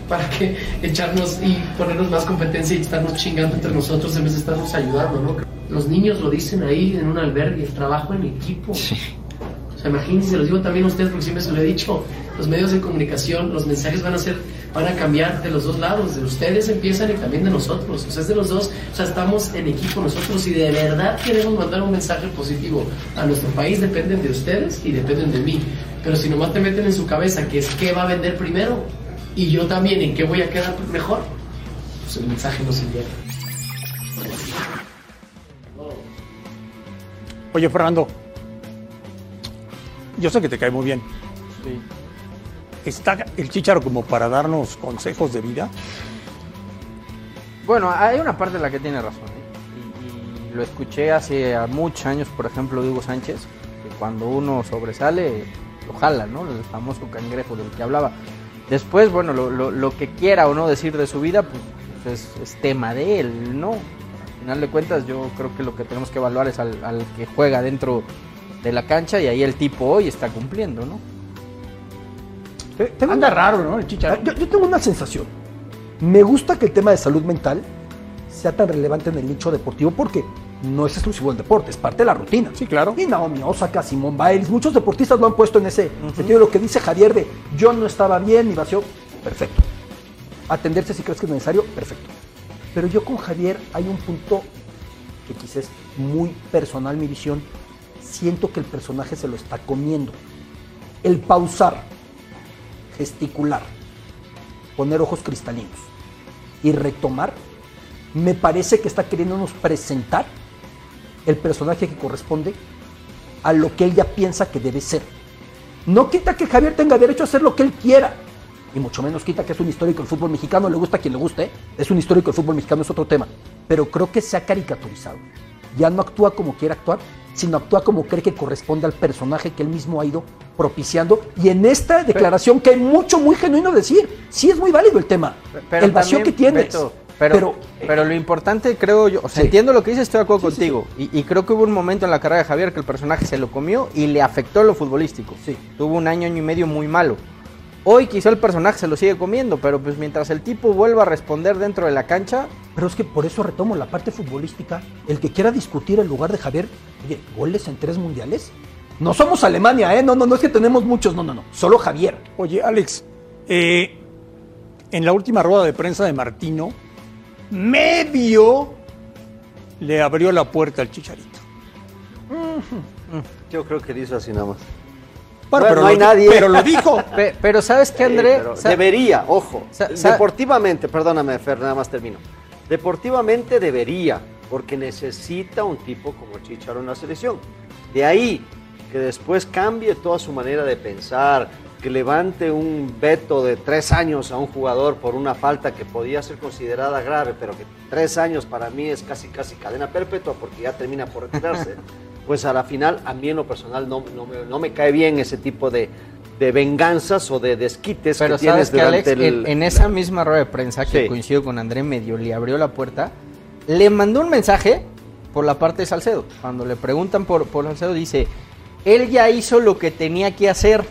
para qué echarnos y ponernos más competencia y estarnos chingando entre nosotros en vez de estarnos ayudando, ¿no? Los niños lo dicen ahí en un albergue, trabajo en equipo. O sea, imagínense, se los digo también a ustedes porque siempre se lo he dicho, los medios de comunicación, los mensajes van a ser, van a cambiar de los dos lados, de ustedes empiezan y también de nosotros, o sea, es de los dos, o sea, estamos en equipo nosotros y de verdad queremos mandar un mensaje positivo a nuestro país, dependen de ustedes y dependen de mí, pero si nomás te meten en su cabeza que es qué va a vender primero y yo también en qué voy a quedar mejor, pues el mensaje no se llega. Oye, Fernando, yo sé que te cae muy bien. ¿Está el Chicharo como para darnos consejos de vida? Bueno, hay una parte en la que tiene razón. ¿eh? Y, y lo escuché hace muchos años, por ejemplo, de Hugo Sánchez, que cuando uno sobresale, lo jala, ¿no? El famoso cangrejo del que hablaba. Después, bueno, lo, lo- lo que quiera o no decir de su vida, pues, pues es, es tema de él, ¿no? Al final de cuentas, yo creo que lo que tenemos que evaluar es al, al que juega dentro de la cancha y ahí el tipo hoy está cumpliendo, ¿no? Anda raro, ¿no? El Chicharo. Yo, yo tengo una sensación. Me gusta que el tema de salud mental sea tan relevante en el nicho deportivo porque no es exclusivo del deporte, es parte de la rutina. Sí, claro. Y Naomi Osaka, Simón Biles, muchos deportistas lo han puesto en ese sentido. Lo que dice Javier de yo no estaba bien, mi vacío, perfecto. Atenderse si crees que es necesario, perfecto. Pero yo con Javier hay un punto que quizás es muy personal mi visión. Siento que el personaje se lo está comiendo. El pausar, gesticular, poner ojos cristalinos y retomar, me parece que está queriéndonos presentar el personaje que corresponde a lo que él ya piensa que debe ser. No quita que Javier tenga derecho a hacer lo que él quiera. Y mucho menos quita que es un histórico del fútbol mexicano, le gusta a quien le guste, es un histórico del fútbol mexicano, es otro tema. Pero creo que se ha caricaturizado. Ya no actúa como quiere actuar, sino actúa como cree que corresponde al personaje que él mismo ha ido propiciando. Y en esta declaración, que hay mucho muy genuino decir, sí es muy válido el tema. el vacío también, que tienes. Beto, pero, pero, lo importante creo yo, o sea, entiendo lo que dices, estoy de acuerdo contigo. Y, y creo que hubo un momento en la carrera de Javier que el personaje se lo comió y le afectó lo futbolístico. Sí. Tuvo un año, año y medio muy malo. Hoy quizá el personaje se lo sigue comiendo, pero pues mientras el tipo vuelva a responder dentro de la cancha, Pero es que por eso retomo la parte futbolística. El que quiera discutir el lugar de Javier, oye, goles en tres mundiales. No somos Alemania, ¿eh? No, no, no es que tenemos muchos, no, no, no. Solo Javier. Oye, Alex, eh, en la última rueda de prensa de Martino, medio le abrió la puerta al Chicharito. Yo creo que dice así nada más. Bueno, pero no hay lo- nadie. pero lo dijo. Pe- pero ¿sabes qué, André? Sa- debería, ojo. Sa- Deportivamente, perdóname, Fer, nada más termino. Deportivamente debería, porque necesita un tipo como Chicharo en la selección. De ahí que después cambie toda su manera de pensar, que levante un veto de tres años a un jugador por una falta que podía ser considerada grave, pero que tres años para mí es casi casi cadena perpetua porque ya termina por retirarse. pues a la final, a mí en lo personal no, no me, no me cae bien ese tipo de, de venganzas o de desquites Pero que tienes sabes que Alex, el... en, en esa misma rueda de prensa que Sí. coincido con André medio le abrió la puerta, le mandó un mensaje por la parte de Salcedo. Cuando le preguntan por, por Salcedo, dice, él ya hizo lo que tenía que hacer.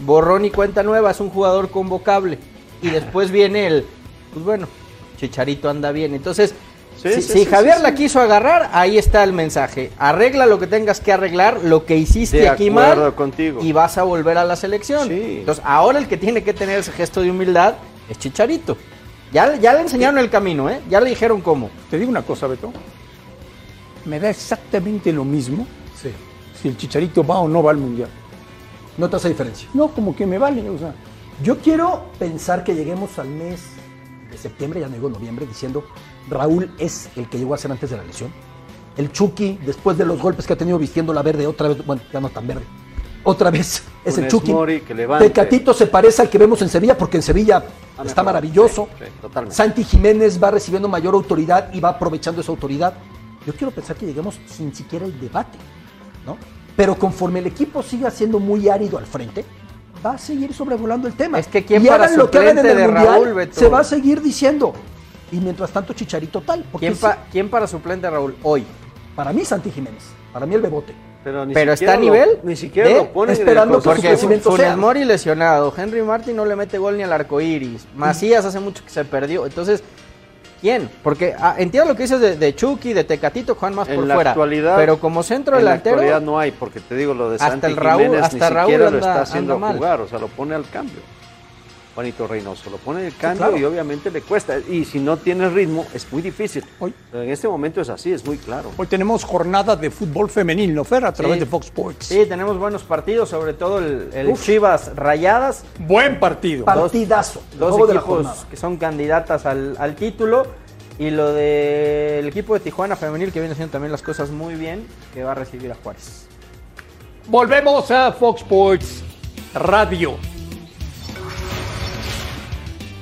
Borrón y cuenta nueva, es un jugador convocable. Y después viene el, pues bueno, Chicharito anda bien. Entonces, Sí, si, sí, si sí, Javier sí, la quiso agarrar, ahí está el mensaje. Arregla lo que tengas que arreglar, lo que hiciste De aquí acuerdo mal contigo. y vas a volver a la selección. Entonces, ahora el que tiene que tener ese gesto de humildad es Chicharito. Ya, ya le enseñaron el camino, ¿eh? Ya le dijeron cómo. Te digo una cosa, Beto. Me da exactamente lo mismo si el Chicharito va o no va al Mundial. No te hace diferencia. No, como que me vale, o sea. Yo quiero pensar que lleguemos al mes de septiembre, ya no digo noviembre, diciendo Raúl es el que llegó a ser antes de la lesión. El Chucky, después de los golpes que ha tenido vistiendo la verde otra vez, bueno, ya no tan verde. Otra vez es el Chucky. Mori, que levante. Tecatito se parece al que vemos en Sevilla porque en Sevilla está mejorado. maravilloso. Sí. Santi Jiménez va recibiendo mayor autoridad y va aprovechando esa autoridad. Yo quiero pensar que lleguemos sin siquiera el debate, ¿no? Pero conforme el equipo siga siendo muy árido al frente, va a seguir sobrevolando el tema. Es que quién y para hagan lo que hagan en el de Mundial, Raúl, se va a seguir diciendo. Y mientras tanto, Chicharito tal. Porque ¿Quién, pa- quién para suplente Raúl hoy? para mí, Santi Jiménez. Para mí, el Bebote. Pero, ni Pero está a lo- nivel. Ni siquiera de- lo ponen esperando que su. Porque crecimiento Funes sea. Mori lesionado, Henry Martin no le mete gol ni al arco iris, Macías hace mucho que se perdió. Entonces, ¿quién? Porque ah, entiendo lo que dices de, de Chucky, de Tecatito, Juan más En por la fuera. actualidad, pero como centro en la delantero. actualidad no hay, porque te digo, lo de Hasta Santi el Raúl- Jiménez hasta ni Raúl siquiera lo anda- está haciendo jugar, o sea, lo pone al cambio. Juanito Reynoso, lo pone en el cambio claro. y obviamente le cuesta. Y si no tiene ritmo, es muy difícil. Pero en este momento es así, es muy claro. Hoy tenemos jornada de fútbol femenil, ¿no, Fer? A través Sí. de Fox Sports. Sí, tenemos buenos partidos, sobre todo el. Chivas Rayadas. Buen partido. Partidazo. Dos de equipos que son candidatas al, al título. Y lo del equipo de Tijuana femenil que viene haciendo también las cosas muy bien, que va a recibir a Juárez. Volvemos a Fox Sports Radio.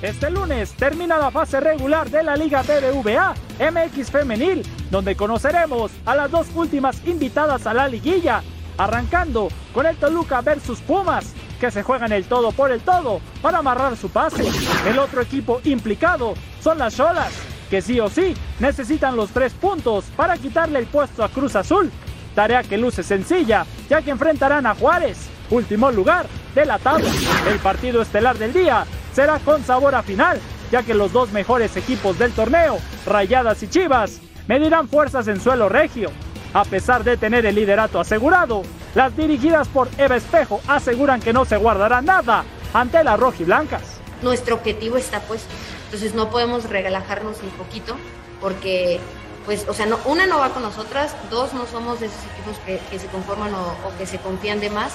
Este lunes termina la fase regular de la Liga BBVA MX Femenil, donde conoceremos a las dos últimas invitadas a la liguilla, arrancando con el Toluca versus Pumas, que se juegan el todo por el todo para amarrar su pase. El otro equipo implicado son las Cholas, que sí o sí necesitan los tres puntos para quitarle el puesto a Cruz Azul. Tarea que luce sencilla, ya que enfrentarán a Juárez, último lugar de la tabla. El partido estelar del día será con sabor a final, ya que los dos mejores equipos del torneo, Rayadas y Chivas, medirán fuerzas en suelo regio. A pesar de tener el liderato asegurado, las dirigidas por Eva Espejo aseguran que no se guardará nada ante las rojiblancas. nuestro objetivo está puesto. Entonces no podemos relajarnos un poquito porque, pues, o sea, una no va con nosotras, dos no somos de esos equipos que, se conforman o que se confían de más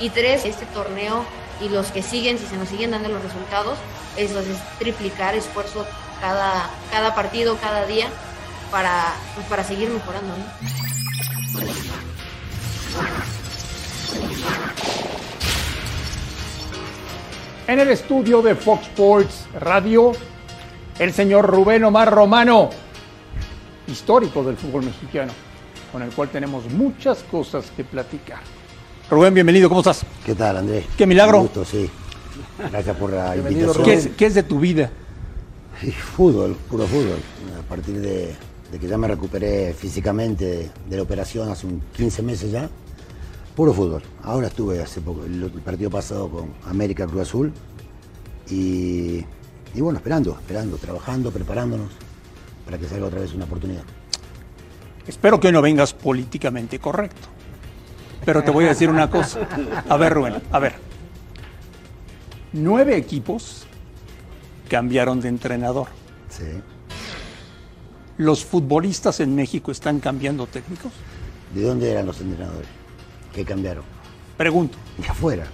y tres, este torneo y los que siguen, si se nos siguen dando los resultados, eso es triplicar esfuerzo cada, cada partido, cada día para, pues, para seguir mejorando. En el estudio de Fox Sports Radio, el señor Rubén Omar Romano, histórico del fútbol mexicano, con el cual tenemos muchas cosas que platicar. Rubén, bienvenido, ¿cómo estás? ¿Qué tal, Andrés? Qué milagro. Un gusto, sí. Gracias por la invitación. ¿Qué es, qué es de tu vida? Fútbol, puro fútbol. A partir de, de que ya me recuperé físicamente de, de la operación hace un 15 meses ya, puro fútbol. Ahora estuve hace poco, el, el partido pasado con América Cruz Azul y, y bueno, esperando, esperando, trabajando, preparándonos para que salga otra vez una oportunidad. Espero que no vengas políticamente correcto. Pero te voy a decir una cosa. A ver, Rubén, a ver. Nueve equipos cambiaron de entrenador. Sí. ¿Los futbolistas en México están cambiando técnicos? ¿De dónde eran los entrenadores? ¿Qué cambiaron? Pregunto. De afuera.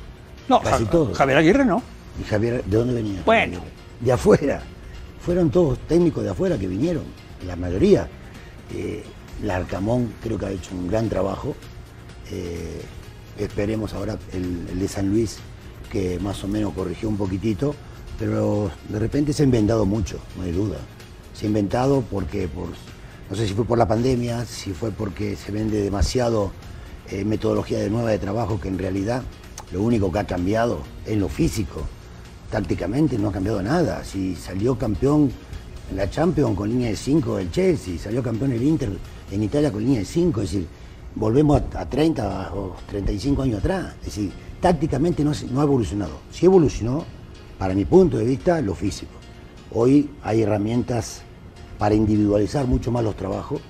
No, Casi Ja- todos. Javier Aguirre no. ¿Y Javier, de dónde venía? Bueno. De afuera. Fueron todos técnicos de afuera que vinieron, la mayoría. Eh, Larcamón creo que ha hecho un gran trabajo. Eh, esperemos ahora el, de San Luis, que más o menos corrigió un poquitito, pero de repente se ha inventado mucho, no hay duda. Se ha inventado porque, por, no sé si fue por la pandemia, si fue porque se vende demasiado eh, metodología de nueva de trabajo, que en realidad lo único que ha cambiado es lo físico. Tácticamente no ha cambiado nada. Si salió campeón la Champions con línea de 5 el Chelsea, salió campeón el Inter en Italia con línea de 5, es decir, volvemos a, a 30 o 35 años atrás. Es decir, tácticamente no, no ha evolucionado. Sí evolucionó, para mi punto de vista, lo físico. Hoy hay herramientas para individualizar mucho más los trabajos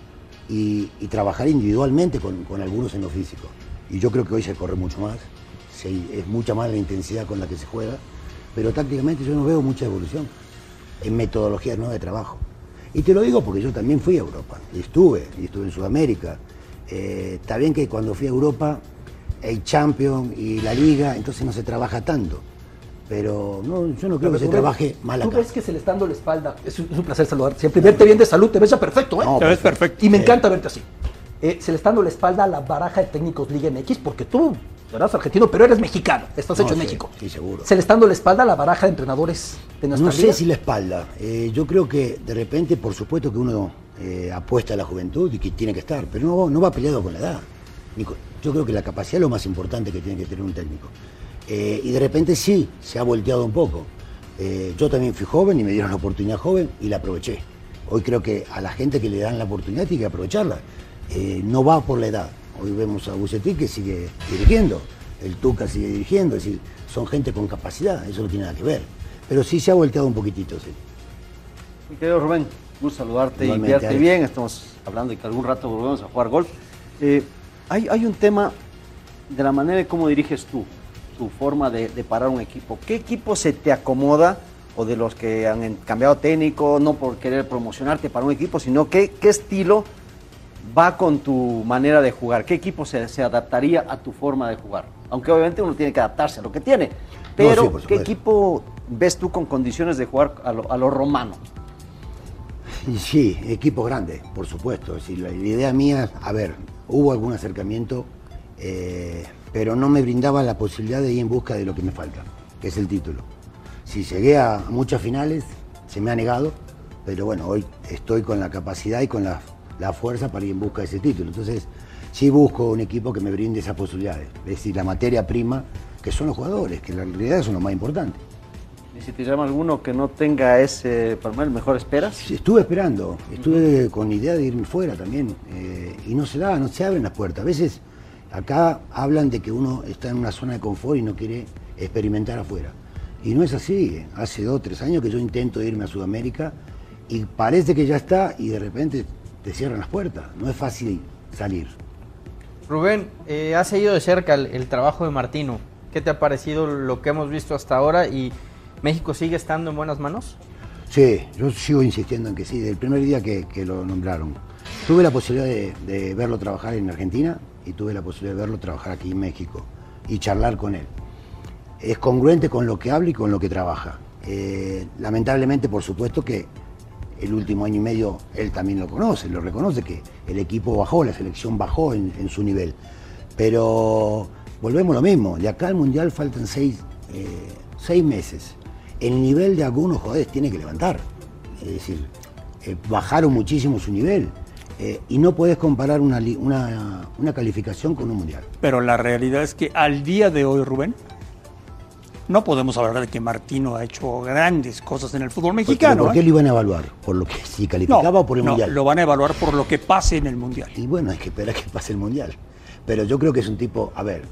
y, trabajar individualmente con, con algunos en lo físico. Y yo creo que hoy se corre mucho más, es mucha más la intensidad con la que se juega, pero tácticamente yo no veo mucha evolución en metodologías nuevas de trabajo. Y te lo digo porque yo también fui a Europa, y estuve, y estuve en Sudamérica. Eh, está bien que cuando fui a Europa el Champion y la Liga, entonces no se trabaja tanto. Pero no, yo no creo que se trabaje mal ¿Tú acá. ves que se le está dando la espalda? Es un, es un placer saludarte. Siempre verte bien de salud, te ves ya perfecto, ¿eh? No, te ves perfecto. Y me encanta verte así. Eh, se le está dando la espalda a la baraja de técnicos Liga MX porque tú eras argentino, pero eres mexicano. Estás No, hecho en México. Sí, seguro. Se le está dando la espalda a la baraja de entrenadores de nuestra No sé liga. si la espalda. Eh, yo creo que de repente, por supuesto que uno eh, apuesta a la juventud y que tiene que estar, pero no, no va peleado con la edad. Yo creo que la capacidad es lo más importante que tiene que tener un técnico. Eh, y de repente sí, se ha volteado un poco. Eh, yo también fui joven y me dieron la oportunidad joven y la aproveché. Hoy creo que a la gente que le dan la oportunidad tiene que aprovecharla. No va por la edad. Hoy vemos a Bucetí que sigue dirigiendo, el Tuca sigue dirigiendo, es decir, son gente con capacidad, eso no tiene nada que ver. Pero sí se ha volteado un poquitito, sí. Mi querido Rubén, gusto saludarte Igualmente, y verte bien. Estamos hablando de que algún rato volvemos a jugar golf. Eh, hay, hay un tema de la manera de cómo diriges tú, tu forma de, de parar un equipo. ¿Qué equipo se te acomoda o de los que han cambiado técnico, no por querer promocionarte para un equipo, sino qué, qué estilo va con tu manera de jugar? ¿Qué equipo se, se adaptaría a tu forma de jugar? Aunque obviamente uno tiene que adaptarse a lo que tiene. Pero, sí, por ¿qué equipo ves tú con condiciones de jugar a lo, a lo romano? Sí, equipo grande, por supuesto. Es la, idea mía, a ver, hubo algún acercamiento, eh, pero no me brindaba la posibilidad de ir en busca de lo que me falta, que es el título. Si llegué a muchas finales, se me ha negado, pero bueno, hoy estoy con la capacidad y con la, la fuerza para ir en busca de ese título. Entonces, sí busco un equipo que me brinde esas posibilidades. Es decir, la materia prima, que son los jugadores, que en realidad son lo más importante. Y si te llama alguno que no tenga ese palmarés, mejor esperas. Estuve esperando, estuve con idea de irme fuera también eh, y no se da, no se abren las puertas. A veces acá hablan de que uno está en una zona de confort y no quiere experimentar afuera. Y no es así. Hace dos o tres años que yo intento irme a Sudamérica y parece que ya está y de repente te cierran las puertas. No es fácil salir. Rubén, eh, has seguido de cerca el, el trabajo de Martino. ¿Qué te ha parecido lo que hemos visto hasta ahora? ¿Y México sigue estando en buenas manos? Sí, yo sigo insistiendo en que sí, del primer día que, lo nombraron. Tuve la posibilidad de, verlo trabajar en Argentina y tuve la posibilidad de verlo trabajar aquí en México y charlar con él. Es congruente con lo que habla y con lo que trabaja. Eh, lamentablemente, por supuesto que el último año y medio él también lo conoce, lo reconoce que el equipo bajó, la selección bajó en, en su nivel. Pero volvemos a lo mismo, de acá al Mundial faltan seis, eh, seis meses. El nivel de algunos jugadores tiene que levantar. Es decir, eh, bajaron muchísimo su nivel. Eh, y no puedes comparar una, una, una calificación con un Mundial. Pero la realidad es que al día de hoy, Rubén, no podemos hablar de que Martino ha hecho grandes cosas en el fútbol mexicano. ¿Por qué ¿eh? lo iban a evaluar? ¿Por lo que si calificaba No, o por el no, Mundial? lo van a evaluar por lo que pase en el Mundial. Y bueno, hay que esperar a que pase el Mundial. Pero yo creo que es un tipo, a ver,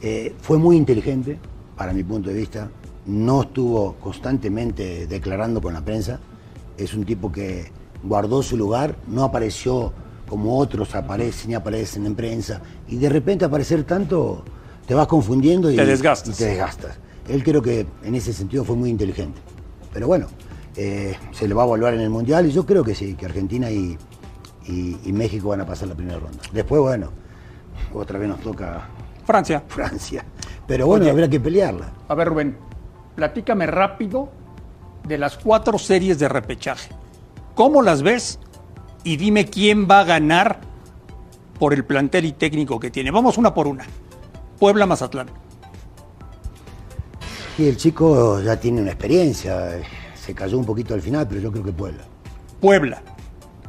eh, fue muy inteligente, para mi punto de vista, no estuvo constantemente declarando con la prensa, es un tipo que guardó su lugar, no apareció como otros aparecen y aparecen en prensa, y de repente aparecer tanto te vas confundiendo y Te desgastas. y te desgastas. Él creo que en ese sentido fue muy inteligente. Pero bueno, eh, se le va a evaluar en el Mundial y yo creo que sí, que Argentina y, y- y México van a pasar la primera ronda. Después, bueno, otra vez nos toca Francia. Francia. Pero bueno, Oye. habrá que pelearla. A ver, Rubén, platícame rápido de las cuatro series de repechaje. ¿Cómo las ves? Y dime quién va a ganar por el plantel y técnico que tiene. Vamos una por una. Puebla Mazatlán. Y el chico ya tiene una experiencia, se cayó un poquito al final, pero yo creo que Puebla. Puebla.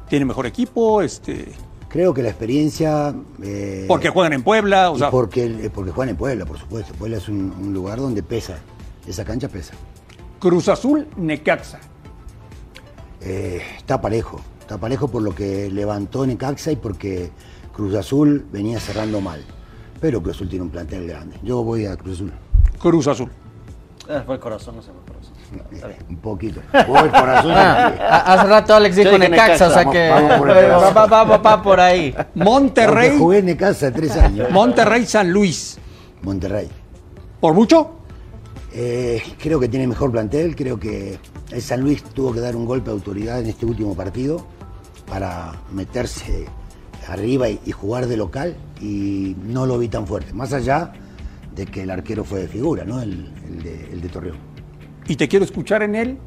Tiene mejor equipo, este. Creo que la experiencia... eh, Porque juegan en Puebla, o sea. porque, eh, porque juegan en Puebla, por supuesto. Puebla es un, un lugar donde pesa, esa cancha pesa. Cruz Azul, Necaxa. Eh, está parejo, está parejo por lo que levantó Necaxa y porque Cruz Azul venía cerrando mal. Pero Cruz Azul tiene un plantel grande. Yo voy a Cruz Azul. Cruz Azul. Ah, fue el corazón, no se fue el corazón. Está bien. Un poquito. Voy corazón. Ah, hace rato Alex dijo Necaxa, o sea que vamos va, corazón. va- va- va- va por ahí. Monterrey. Jugué en Necaxa tres años. Monterrey, San Luis. Monterrey. ¿Por mucho? Eh, creo que tiene mejor plantel, creo que el San Luis tuvo que dar un golpe de autoridad en este último partido para meterse arriba y, y jugar de local y no lo vi tan fuerte. Más allá de que el arquero fue de figura, ¿no? El, el de, el de Torreón. Y te quiero escuchar en él.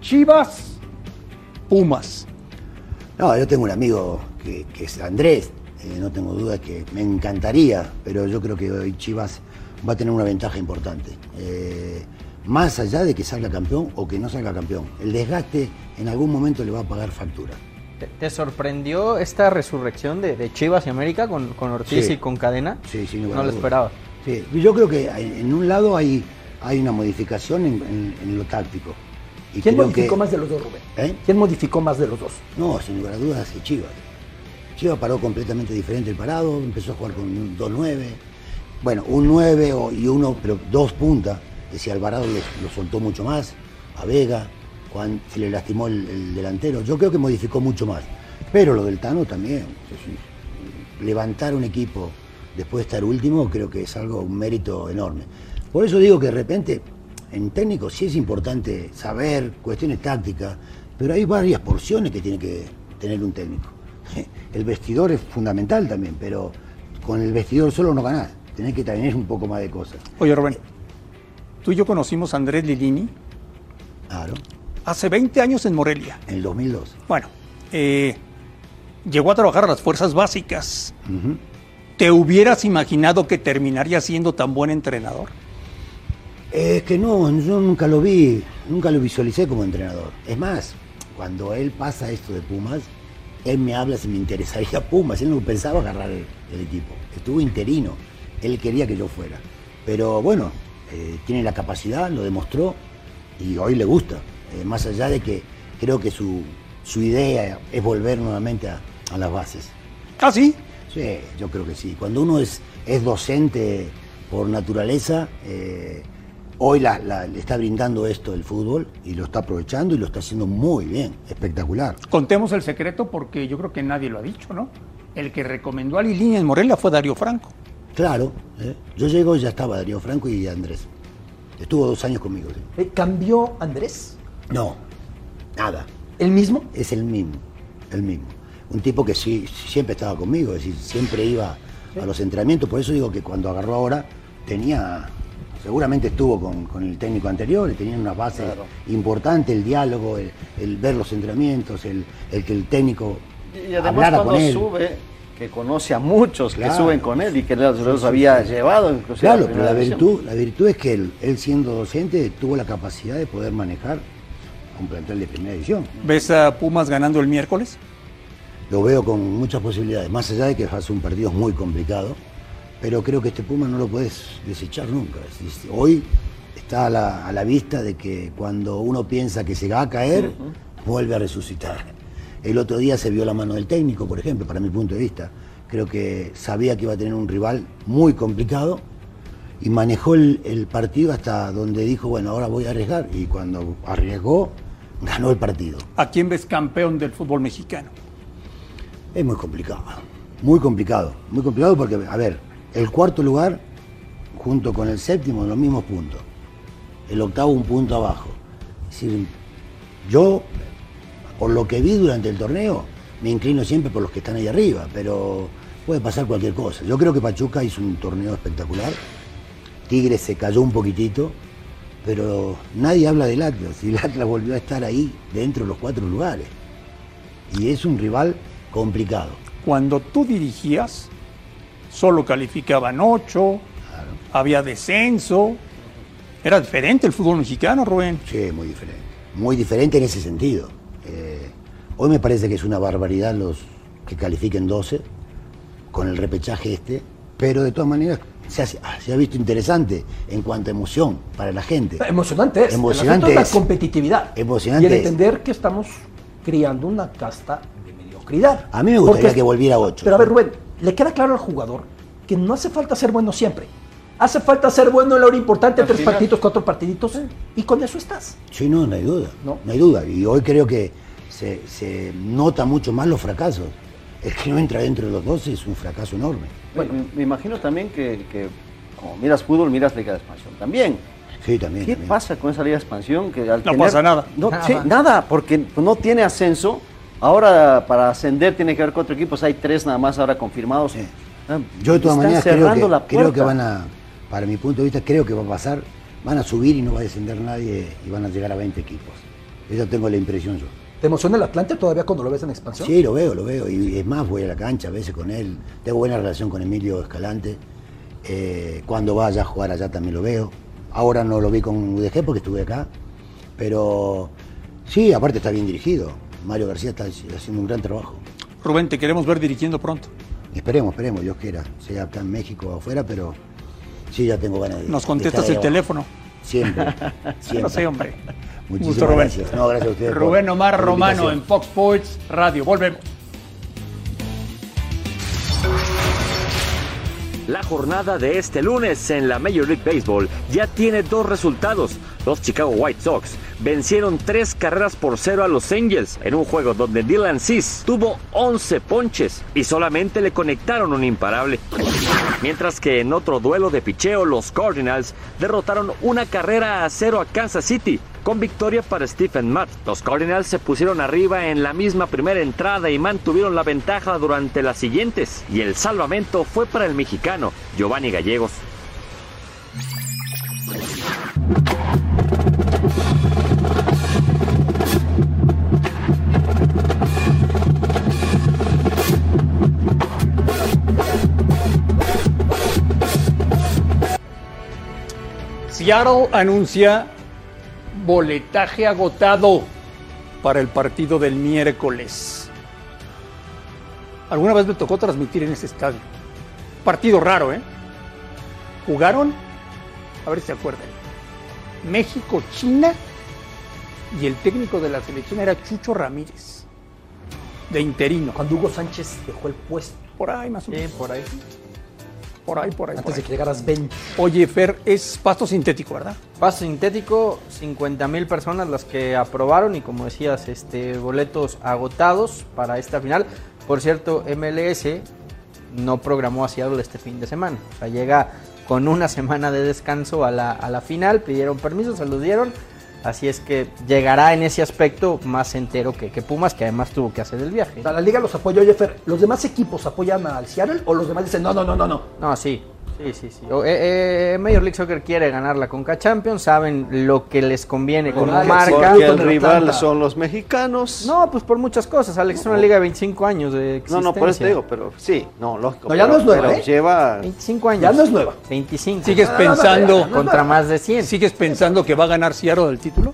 Chivas, Pumas. No, yo tengo un amigo que, que es Andrés, eh, no tengo duda que me encantaría, pero yo creo que hoy Chivas va a tener una ventaja importante. Eh, más allá de que salga campeón o que no salga campeón, el desgaste en algún momento le va a pagar factura. ¿Te, te sorprendió esta resurrección de, de Chivas y América con, con Ortiz Sí. y con Cadena? Sí, sin lugar No lo esperaba. Sí, yo creo que hay- en un lado hay, hay una modificación en, en- en lo táctico. Y ¿Quién modificó que- más de los dos, Rubén? ¿Eh? ¿Quién modificó más de los dos? No, sin lugar a dudas, sí, Chivas. Chivas paró completamente diferente el parado, empezó a jugar con un 2-9. Bueno, un 9 o- y uno, pero dos puntas. Decía Alvarado lo, soltó mucho más, a Vega, Juan se le lastimó el, el delantero. Yo creo que modificó mucho más. Pero lo del Tano también. levantar un equipo después de estar último creo que es algo, un mérito enorme. Por eso digo que de repente en técnico sí es importante saber cuestiones tácticas, pero hay varias porciones que tiene que tener un técnico. El vestidor es fundamental también, pero con el vestidor solo no ganás. Tenés que tener un poco más de cosas. Oye, Rubén, tú y yo conocimos a Andrés Lilini Claro. hace 20 años en Morelia. En el 2002. Bueno, eh, llegó a trabajar a las fuerzas básicas. ¿Te hubieras imaginado que terminaría siendo tan buen entrenador? Es que no, yo nunca lo vi, nunca lo visualicé como entrenador. Es más, cuando él pasa esto de Pumas, él me habla si me interesaría Pumas. Él no pensaba agarrar el, el equipo. Estuvo interino. Él quería que yo fuera. Pero bueno, eh, tiene la capacidad, lo demostró y hoy le gusta. Eh, más allá de que creo que su, su idea es volver nuevamente a, a las bases. ¿Ah, sí? Sí, yo creo que sí. Cuando uno es, es docente por naturaleza, eh, hoy la- la- le está brindando esto el fútbol y lo está aprovechando y lo está haciendo muy bien, espectacular. Contemos el secreto porque yo creo que nadie lo ha dicho, ¿no? El que recomendó a Lilini en Morelia fue Darío Franco. Claro, ¿eh? yo llego y ya estaba Darío Franco y Andrés. Estuvo dos años conmigo. sí. Eh, ¿Cambió Andrés? No, nada. ¿El mismo? Es el mismo, el mismo. Un tipo que sí, siempre estaba conmigo, es decir, siempre iba a los entrenamientos. Por eso digo que cuando agarró ahora tenía, seguramente estuvo con, con el técnico anterior y tenía una base importante, el diálogo, el, el ver los entrenamientos, el, el que el técnico Y además hablara con cuando él. sube, que conoce a muchos Claro. que suben con él y que los, los había llevado inclusive a Claro, pero la virtud, la virtud es que él, él siendo docente tuvo la capacidad de poder manejar un plantel de primera división. ¿Ves a Pumas ganando el miércoles? Lo veo con muchas posibilidades, más allá de que hace un partido muy complicado, pero creo que este Puma no lo puedes desechar nunca. Hoy está a la, a la vista de que cuando uno piensa que se va a caer, vuelve a resucitar. El otro día se vio la mano del técnico, por ejemplo, para mi punto de vista. Creo que sabía que iba a tener un rival muy complicado y manejó el, el partido hasta donde dijo, bueno, ahora voy a arriesgar. Y cuando arriesgó, ganó el partido. ¿A quién ves campeón del fútbol mexicano? Es muy complicado, muy complicado, muy complicado porque, a ver, el cuarto lugar junto con el séptimo los mismos puntos, el octavo un punto abajo. Es decir, yo, por lo que vi durante el torneo, me inclino siempre por los que están ahí arriba, pero puede pasar cualquier cosa. Yo creo que Pachuca hizo un torneo espectacular, Tigres se cayó un poquitito, pero nadie habla del Atlas y el Atlas volvió a estar ahí dentro de los cuatro lugares. Y es un rival complicado. Cuando tú dirigías, solo calificaban ocho, había descenso. Era diferente el fútbol mexicano, Rubén. Sí, muy diferente. Muy diferente en ese sentido. Hoy me parece que es una barbaridad los que califiquen 12 con el repechaje este, pero de todas maneras se ha, se ha visto interesante en cuanto a emoción para la gente. Emocionante es. Emocionante el es la competitividad. Emocionante y el es. entender que estamos criando una casta de mediocridad. A mí me gustaría Porque- que volviera a 8. Pero a ver, Rubén, le queda claro al jugador que no hace falta ser bueno siempre. Hace falta ser bueno en la hora importante, Al tres final. partiditos, cuatro partiditos, y con eso estás. Sí, no, no hay duda. No, hay duda. Y hoy creo que se, se nota mucho más los fracasos. El que no entra dentro de los 12 es un fracaso enorme. Bueno, me imagino también que, que como miras fútbol, miras Liga de Expansión también. Sí, también. ¿Qué también. pasa con esa Liga de Expansión? Que al No pasa nada. No, Nada. sí, nada, porque no tiene ascenso, Ahora para ascender tiene que haber cuatro equipos, hay tres nada más ahora confirmados. Ah, Yo de todas maneras creo que, creo que van a, para mi punto de vista, creo que va a pasar, van a subir y no va a descender nadie y van a llegar a 20 equipos. Esa tengo la impresión yo. ¿Te emociona el Atlante todavía cuando lo ves en expansión? Sí, lo veo, lo veo. Y es más, voy a la cancha a veces con él. Tengo buena relación con Emilio Escalante. Eh, cuando vaya a jugar allá también lo veo. Ahora no lo vi con UDG porque estuve acá. Pero sí, aparte está bien dirigido. Mario García está haciendo un gran trabajo. Rubén, te queremos ver dirigiendo pronto. Esperemos, esperemos, Dios quiera. Sea acá en México o afuera, pero sí, ya tengo ganas de. Nos de contestas el teléfono. Siempre. siempre. No sé, hombre. Muchísimas Gusto, Rubén. gracias. No, gracias a ustedes. por- Rubén Omar Romano en Fox Sports Radio. Volvemos. La jornada de este lunes en la Major League Baseball ya tiene dos resultados. Los Chicago White Sox vencieron tres carreras por cero a los Angels en un juego donde Dylan Cease tuvo 11 ponches y solamente le conectaron un imparable. Mientras que en otro duelo de picheo, los Cardinals derrotaron una carrera a cero a Kansas City con victoria para Stephen Matt. Los Cardinals se pusieron arriba en la misma primera entrada y mantuvieron la ventaja durante las siguientes. Y el salvamento fue para el mexicano Giovanni Gallegos. Seattle anuncia boletaje agotado para el partido del miércoles. Alguna vez me tocó transmitir en ese estadio. Partido raro, ¿eh? Jugaron, a ver si se acuerdan, México, China y el técnico de la selección era Chucho Ramírez, de interino. Cuando Hugo Sánchez dejó el puesto. Por ahí más o menos. por ahí. Por ahí, por ahí. Antes por de que llegaras 20. Oye, Fer, es pasto sintético, ¿verdad? Paso sintético, 50 mil personas las que aprobaron y como decías, este, boletos agotados para esta final. Por cierto, MLS no programó a Seattle este fin de semana. O sea, llega con una semana de descanso a la, a la final, pidieron permiso, se los dieron. Así es que llegará en ese aspecto más entero que, que Pumas, que además tuvo que hacer el viaje. O sea, la liga los apoyó, oye, Fer, ¿los demás equipos apoyan al Seattle o los demás dicen no, no, no, no, no? No, sí. Sí, sí, sí. O, eh, eh, Major League Soccer quiere ganar la Conca Champions, saben lo que les conviene como Alex, marca. porque el rival son los mexicanos. No, pues por muchas cosas. Alex es una liga de 25 años de No, existencia. no, por eso te digo, pero sí, no, lógico. No, ya pero- no es nueva, pero ¿eh? lleva 25 años. Ya no es nueva. 25. ¿Sigues No, no, no, pensando no, no, contra más de 100? ¿Sigues pensando que va a ganar Seattle el título?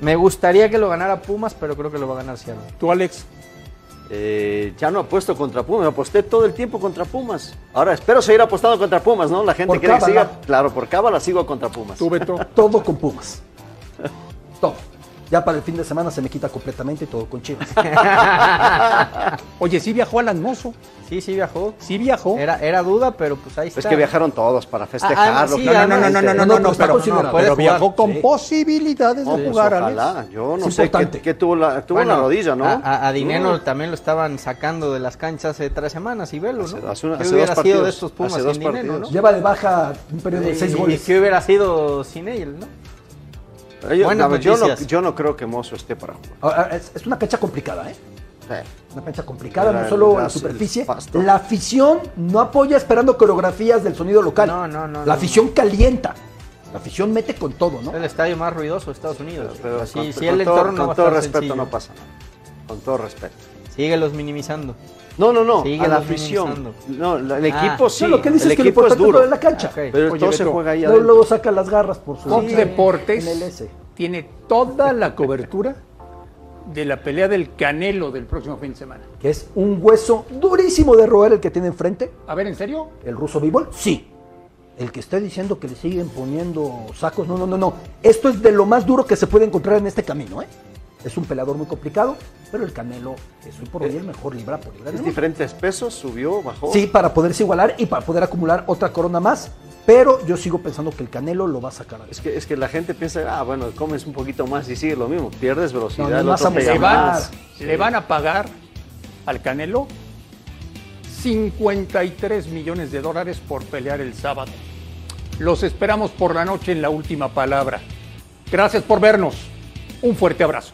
Me gustaría que lo ganara Pumas, pero creo que lo va a ganar Seattle. ¿Tú, Alex? Eh, ya no apuesto contra Pumas, aposté todo el tiempo contra Pumas. Ahora espero seguir apostando contra Pumas, ¿no? La gente quiere que siga, claro, por cábala sigo contra Pumas. ¿Tú, Beto? Todo con Pumas. Todo. Ya para el fin de semana se me quita completamente y todo con Chivas. Oye, sí viajó Alan Mozo. Sí, sí viajó. Sí viajó. Era, era duda, pero pues ahí está. Es que viajaron todos para Ah, festejarlo. sí, No, no, no, no, no, no, este, no, no, pero, viajó con sí. posibilidades de pues, jugar, ojalá. Alex. Yo no Es sé qué, tuvo la, tuvo Bueno, la rodilla, ¿no? A, Dineno Mm. también lo estaban sacando de las canchas hace tres semanas y velo, ¿no? Hace- hace una- ¿Qué hace hubiera sido de estos Pumas sin no? Lleva de baja un periodo de seis goles. ¿Y qué hubiera sido sin él, no? Yo, Buenas no, yo no, yo no creo que Mozo esté para jugar. Ahora, Es, es una cancha complicada, ¿eh? Una cancha complicada, Era no solo el- en superficie. La afición no apoya esperando coreografías del sonido local. No, no, no, La no. afición calienta. La afición mete con todo, ¿no? El estadio más ruidoso de Estados Unidos. Pero Así, con, sí, con el todo, entorno no con todo respeto sencillo. no pasa nada. Con todo respeto. Síguelos minimizando. No, no, no, a Síguelos la afición. No, la- el Ah. equipo sí. No, lo que dices el es que lo equipo es importante es duro. de la cancha. Ok. Pero Oye, todo se Beto, juega ahí Luego, adentro. luego saca las garras por su Fox Deportes en el S. tiene toda la cobertura de la pelea del Canelo del próximo fin de semana. Que es un hueso durísimo de roer el que tiene enfrente. A ver, ¿en serio? ¿El ruso Bivol? Sí. El que esté diciendo que le siguen poniendo sacos, no, no, no, no. Esto es de lo más duro que se puede encontrar en este camino, ¿eh? Es un peleador muy complicado, pero el Canelo es hoy por hoy el mejor libra por libra. Es diferentes pesos, subió, bajó. Sí, para poderse igualar y para poder acumular otra corona más. Pero yo sigo pensando que el Canelo lo va a sacar. Es que, es que la gente piensa, ah, bueno, comes un poquito más y sigue lo mismo. Pierdes velocidad, No, no el vas otro a pega más. le van a pagar al Canelo 53 millones de dólares por pelear el sábado. Los esperamos por la noche en la última palabra. Gracias por vernos. Un fuerte abrazo.